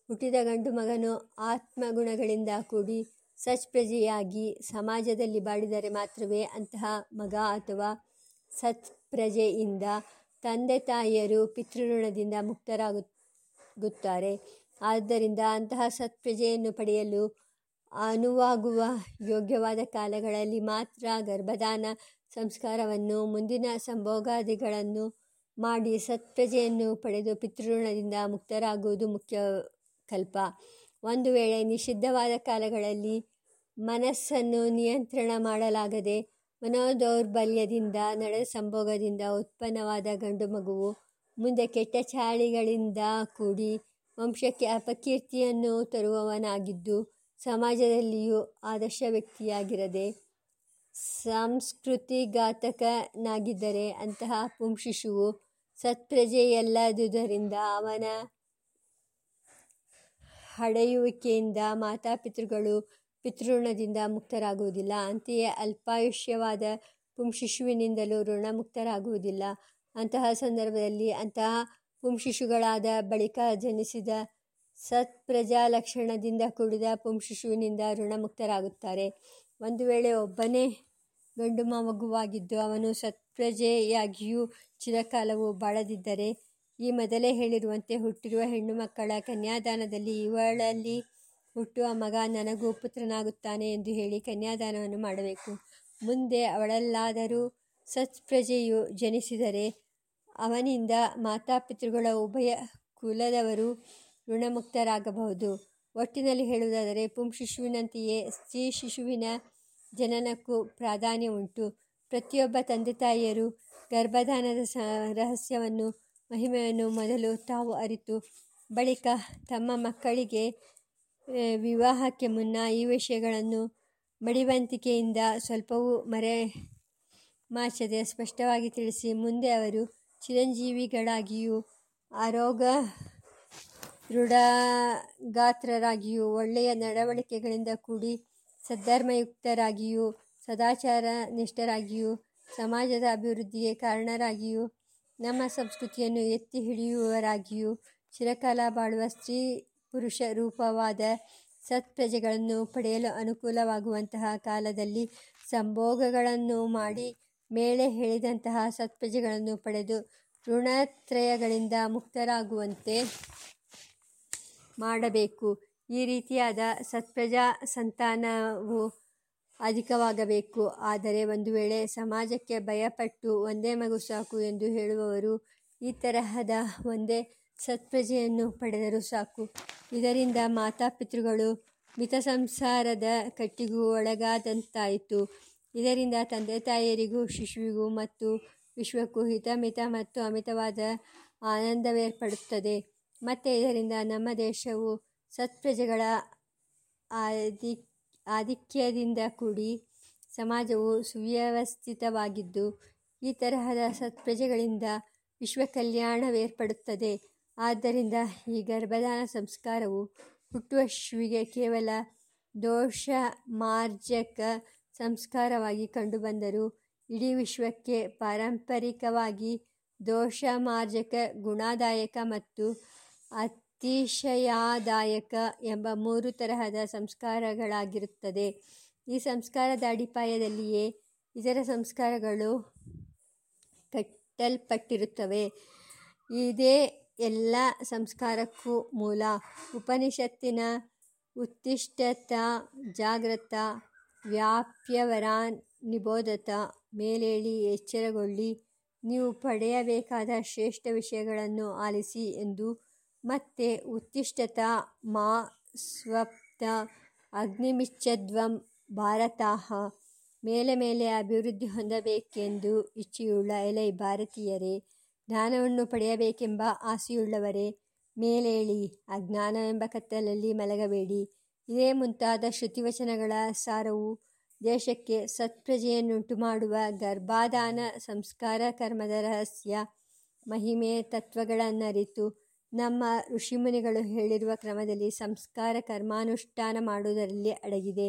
ಹುಟ್ಟಿದ ಗಂಡು ಮಗನು ಆತ್ಮಗುಣಗಳಿಂದ ಕೂಡಿ ಸತ್ಪ್ರಜೆಯಾಗಿ ಸಮಾಜದಲ್ಲಿ ಬಾಳಿದರೆ ಮಾತ್ರವೇ ಅಂತಹ ಮಗ ಅಥವಾ ಸತ್ಪ್ರಜೆಯಿಂದ ತಂದೆ ತಾಯಿಯರು ಪಿತೃಋಣದಿಂದ ಮುಕ್ತರಾಗುತ್ತಾರೆ. ಆದ್ದರಿಂದ ಅಂತಹ ಸತ್ಪ್ರಜೆಯನ್ನು ಪಡೆಯಲು ಅನುವಾಗುವ ಯೋಗ್ಯವಾದ ಕಾಲಗಳಲ್ಲಿ ಮಾತ್ರ ಗರ್ಭದಾನ ಸಂಸ್ಕಾರವನ್ನು, ಮುಂದಿನ ಸಂಭೋಗಾದಿಗಳನ್ನು ಮಾಡಿ ಸತ್ಪ್ರಜೆಯನ್ನು ಪಡೆದು ಪಿತೃಋಣದಿಂದ ಮುಕ್ತರಾಗುವುದು ಮುಖ್ಯ ಕಲ್ಪ. ಒಂದು ವೇಳೆ ನಿಷಿದ್ಧವಾದ ಕಾಲಗಳಲ್ಲಿ ಮನಸ್ಸನ್ನು ನಿಯಂತ್ರಣ ಮಾಡಲಾಗದೆ ಮನೋದೌರ್ಬಲ್ಯದಿಂದ ನಡೆದ ಸಂಭೋಗದಿಂದ ಉತ್ಪನ್ನವಾದ ಗಂಡು ಮಗುವು ಮುಂದೆ ಕೆಟ್ಟ ಚಾಳಿಗಳಿಂದ ಕೂಡಿ ವಂಶಕ್ಕೆ ಅಪಕೀರ್ತಿಯನ್ನು ತರುವವನಾಗಿದ್ದು ಸಮಾಜದಲ್ಲಿಯೂ ಆದರ್ಶ ವ್ಯಕ್ತಿಯಾಗಿರದೆ ಸಂಸ್ಕೃತಿಘಾತಕನಾಗಿದ್ದರೆ ಅಂತಹ ಪುಂಶಿಶುವು ಸತ್ಪ್ರಜೆಯಲ್ಲದುದರಿಂದ ಅವನ ಹಡೆಯುವಿಕೆಯಿಂದ ಮಾತಾಪಿತೃಗಳು ಪಿತೃಋಣದಿಂದ ಮುಕ್ತರಾಗುವುದಿಲ್ಲ. ಅಂತೆಯೇ ಅಲ್ಪಾಯುಷ್ಯವಾದ ಪುಂಶಿಶುವಿನಿಂದಲೂ ಋಣಮುಕ್ತರಾಗುವುದಿಲ್ಲ ಅಂತಹ ಸಂದರ್ಭದಲ್ಲಿ ಅಂತಹ ಪುಂಶಿಶುಗಳಾದ ಬಳಿಕ ಜನಿಸಿದ ಸತ್ಪ್ರಜಾಲಕ್ಷಣದಿಂದ ಕೂಡಿದ ಪುಂಶಿಶುವಿನಿಂದ ಋಣಮುಕ್ತರಾಗುತ್ತಾರೆ ಒಂದು ವೇಳೆ ಒಬ್ಬನೇ ಗಂಡು ಮಗುವಾಗಿದ್ದು ಅವನು ಸತ್ಪ್ರಜೆಯಾಗಿಯೂ ಚಿರಕಾಲವು ಬಾಳದಿದ್ದರೆ, ಈ ಮೊದಲೇ ಹೇಳಿರುವಂತೆ ಹುಟ್ಟಿರುವ ಹೆಣ್ಣು ಮಕ್ಕಳ ಕನ್ಯಾದಾನದಲ್ಲಿ ಇವಳಲ್ಲಿ ಹುಟ್ಟುವ ಮಗ ನನಗೂ ಪುತ್ರನಾಗುತ್ತಾನೆ ಎಂದು ಹೇಳಿ ಕನ್ಯಾದಾನವನ್ನು ಮಾಡಬೇಕು. ಮುಂದೆ ಅವಳಲ್ಲಾದರೂ ಸತ್ಪ್ರಜೆಯು ಜನಿಸಿದರೆ ಅವನಿಂದ ಮಾತಾಪಿತೃಗಳ ಉಭಯ ಕುಲದವರು ಋಣಮುಕ್ತರಾಗಬಹುದು. ಒಟ್ಟಿನಲ್ಲಿ ಹೇಳುವುದಾದರೆ ಪುಂಶಿಶುವಿನಂತೆಯೇ ಸ್ತ್ರೀ ಶಿಶುವಿನ ಜನನಕ್ಕೂ ಪ್ರಾಧಾನ್ಯ ಉಂಟು. ಪ್ರತಿಯೊಬ್ಬ ತಂದೆ ತಾಯಿಯರು ಗರ್ಭಧಾನದ ಸ, ರಹಸ್ಯವನ್ನು, ಮಹಿಮೆಯನ್ನು ಮೊದಲು ತಾವು ಅರಿತು, ಬಳಿಕ ತಮ್ಮ ಮಕ್ಕಳಿಗೆ ವಿವಾಹಕ್ಕೆ ಮುನ್ನ ಈ ವಿಷಯಗಳನ್ನು ಮಡಿವಂತಿಕೆಯಿಂದ ಸ್ವಲ್ಪವೂ ಮರೆ ಮಾಚದೆ ಸ್ಪಷ್ಟವಾಗಿ ತಿಳಿಸಿ ಮುಂದೆ ಅವರು ಚಿರಂಜೀವಿಗಳಾಗಿಯೂ ಆರೋಗ ದೃಢಗಾತ್ರರಾಗಿಯೂ ಒಳ್ಳೆಯ ನಡವಳಿಕೆಗಳಿಂದ ಕೂಡಿ ಸದ್ಧರ್ಮಯುಕ್ತರಾಗಿಯೂ ಸದಾಚಾರ ನಿಷ್ಠರಾಗಿಯೂ ಸಮಾಜದ ಅಭಿವೃದ್ಧಿಗೆ ಕಾರಣರಾಗಿಯೂ ನಮ್ಮ ಸಂಸ್ಕೃತಿಯನ್ನು ಎತ್ತಿ ಹಿಡಿಯುವವರಾಗಿಯೂ ಚಿರಕಾಲ ಬಾಳುವ ಸ್ತ್ರೀ ಪುರುಷ ರೂಪವಾದ ಸತ್ಪ್ರಜೆಗಳನ್ನು ಪಡೆಯಲು ಅನುಕೂಲವಾಗುವಂತಹ ಕಾಲದಲ್ಲಿ ಸಂಭೋಗಗಳನ್ನು ಮಾಡಿ ಮೇಲೆ ಹೇಳಿದಂತಹ ಸತ್ಪ್ರಜೆಗಳನ್ನು ಪಡೆದು ಋಣತ್ರಯಗಳಿಂದ ಮುಕ್ತರಾಗುವಂತೆ ಮಾಡಬೇಕು. ಈ ರೀತಿಯಾದ ಸತ್ಪ್ರಜಾ ಸಂತಾನವು ಅಧಿಕವಾಗಬೇಕು. ಆದರೆ ಒಂದು ವೇಳೆ ಸಮಾಜಕ್ಕೆ ಭಯಪಟ್ಟು ಒಂದೇ ಮಗು ಸಾಕು ಎಂದು ಹೇಳುವವರು ಈ ತರಹದ ಒಂದೇ ಸತ್ಪ್ರಜೆಯನ್ನು ಪಡೆದರೂ ಸಾಕು. ಇದರಿಂದ ಮಾತಾಪಿತೃಗಳು ಮಿತ ಸಂಸಾರದ ಕಟ್ಟಿಗೂ ಒಳಗಾದಂತಾಯಿತು. ಇದರಿಂದ ತಂದೆ ತಾಯಿಯರಿಗೂ ಶಿಶುವಿಗೂ ಮತ್ತು ವಿಶ್ವಕ್ಕೂ ಹಿತಮಿತ ಮತ್ತು ಅಮಿತವಾದ ಆನಂದವೇರ್ಪಡುತ್ತದೆ. ಮತ್ತು ಇದರಿಂದ ನಮ್ಮ ದೇಶವು ಸತ್ಪ್ರಜೆಗಳ ಆದಿ, ಆಧಿಕ್ಯದಿಂದ ಕೂಡಿ ಸಮಾಜವು ಸುವ್ಯವಸ್ಥಿತವಾಗಿದ್ದು, ಈ ತರಹದ ಸತ್ಪ್ರಜೆಗಳಿಂದ ವಿಶ್ವ ಕಲ್ಯಾಣವೇರ್ಪಡುತ್ತದೆ ಆದ್ದರಿಂದ ಈ ಗರ್ಭದಾನ ಸಂಸ್ಕಾರವು ಹುಟ್ಟುವ ಶಿಶುವಿಗೆ ಕೇವಲ ದೋಷಮಾರ್ಜಕ ಸಂಸ್ಕಾರವಾಗಿ ಕಂಡುಬಂದರೂ ಇಡೀ ವಿಶ್ವಕ್ಕೆ ಪಾರಂಪರಿಕವಾಗಿ ದೋಷಮಾರ್ಜಕ, ಗುಣದಾಯಕ ಮತ್ತು ಅತಿಶಯಾದಾಯಕ ಎಂಬ ಮೂರು ತರಹದ ಸಂಸ್ಕಾರಗಳಾಗಿರುತ್ತದೆ. ಈ ಸಂಸ್ಕಾರದ ಅಡಿಪಾಯದಲ್ಲಿಯೇ ಇತರ ಸಂಸ್ಕಾರಗಳು ಕಟ್ಟಲ್ಪಟ್ಟಿರುತ್ತವೆ. ಇದೇ ಎಲ್ಲ ಸಂಸ್ಕಾರಕ್ಕೂ ಮೂಲ. ಉಪನಿಷತ್ತಿನ ಉತ್ತಿಷ್ಠತ, ಜಾಗ್ರತ ವ್ಯಾಪ್ಯವರಾನ್ ನಿಬೋಧತ ಮೇಲೇಳಿ, ಎಚ್ಚರಗೊಳ್ಳಿ, ನೀವು ಪಡೆಯಬೇಕಾದ ಶ್ರೇಷ್ಠ ವಿಷಯಗಳನ್ನು ಆಲಿಸಿ ಎಂದು ಮತ್ತೆ ಉತ್ತಿಷ್ಠತ, ಮಾ, ಸ್ವಪ್ತ, ಅಗ್ನಿಮಿಚ್ಛದ್ವಂ, ಭಾರತಾಹ, ಮೇಲೆ ಮೇಲೆ ಅಭಿವೃದ್ಧಿ ಹೊಂದಬೇಕೆಂದು ಇಚ್ಛೆಯುಳ್ಳ ಎಲೈ ಭಾರತೀಯರೇ ಜ್ಞಾನವನ್ನು ಪಡೆಯಬೇಕೆಂಬ ಆಸೆಯುಳ್ಳವರೇ, ಮೇಲೇಳಿ, ಅಜ್ಞಾನವೆಂಬ ಕತ್ತಲಲ್ಲಿ ಮಲಗಬೇಡಿ. ಇದೇ ಮುಂತಾದ ಶ್ರುತಿವಚನಗಳ ಸಾರವು ದೇಶಕ್ಕೆ ಸತ್ಪ್ರಜೆಯನ್ನುಂಟು ಮಾಡುವ ಗರ್ಭಾದಾನ ಸಂಸ್ಕಾರ ಕರ್ಮದ ರಹಸ್ಯ, ಮಹಿಮೆ ತತ್ವಗಳನ್ನರಿತು ನಮ್ಮ ಋಷಿಮುನಿಗಳು ಹೇಳಿರುವ ಕ್ರಮದಲ್ಲಿ ಸಂಸ್ಕಾರ ಕರ್ಮಾನುಷ್ಠಾನ ಮಾಡುವುದರಲ್ಲಿ ಅಡಗಿದೆ.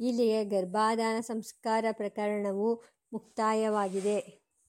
ಇಲ್ಲಿಗೆ ಗರ್ಭಾದಾನ ಸಂಸ್ಕಾರ ಪ್ರಕರಣವು ಮುಕ್ತಾಯವಾಗಿದೆ.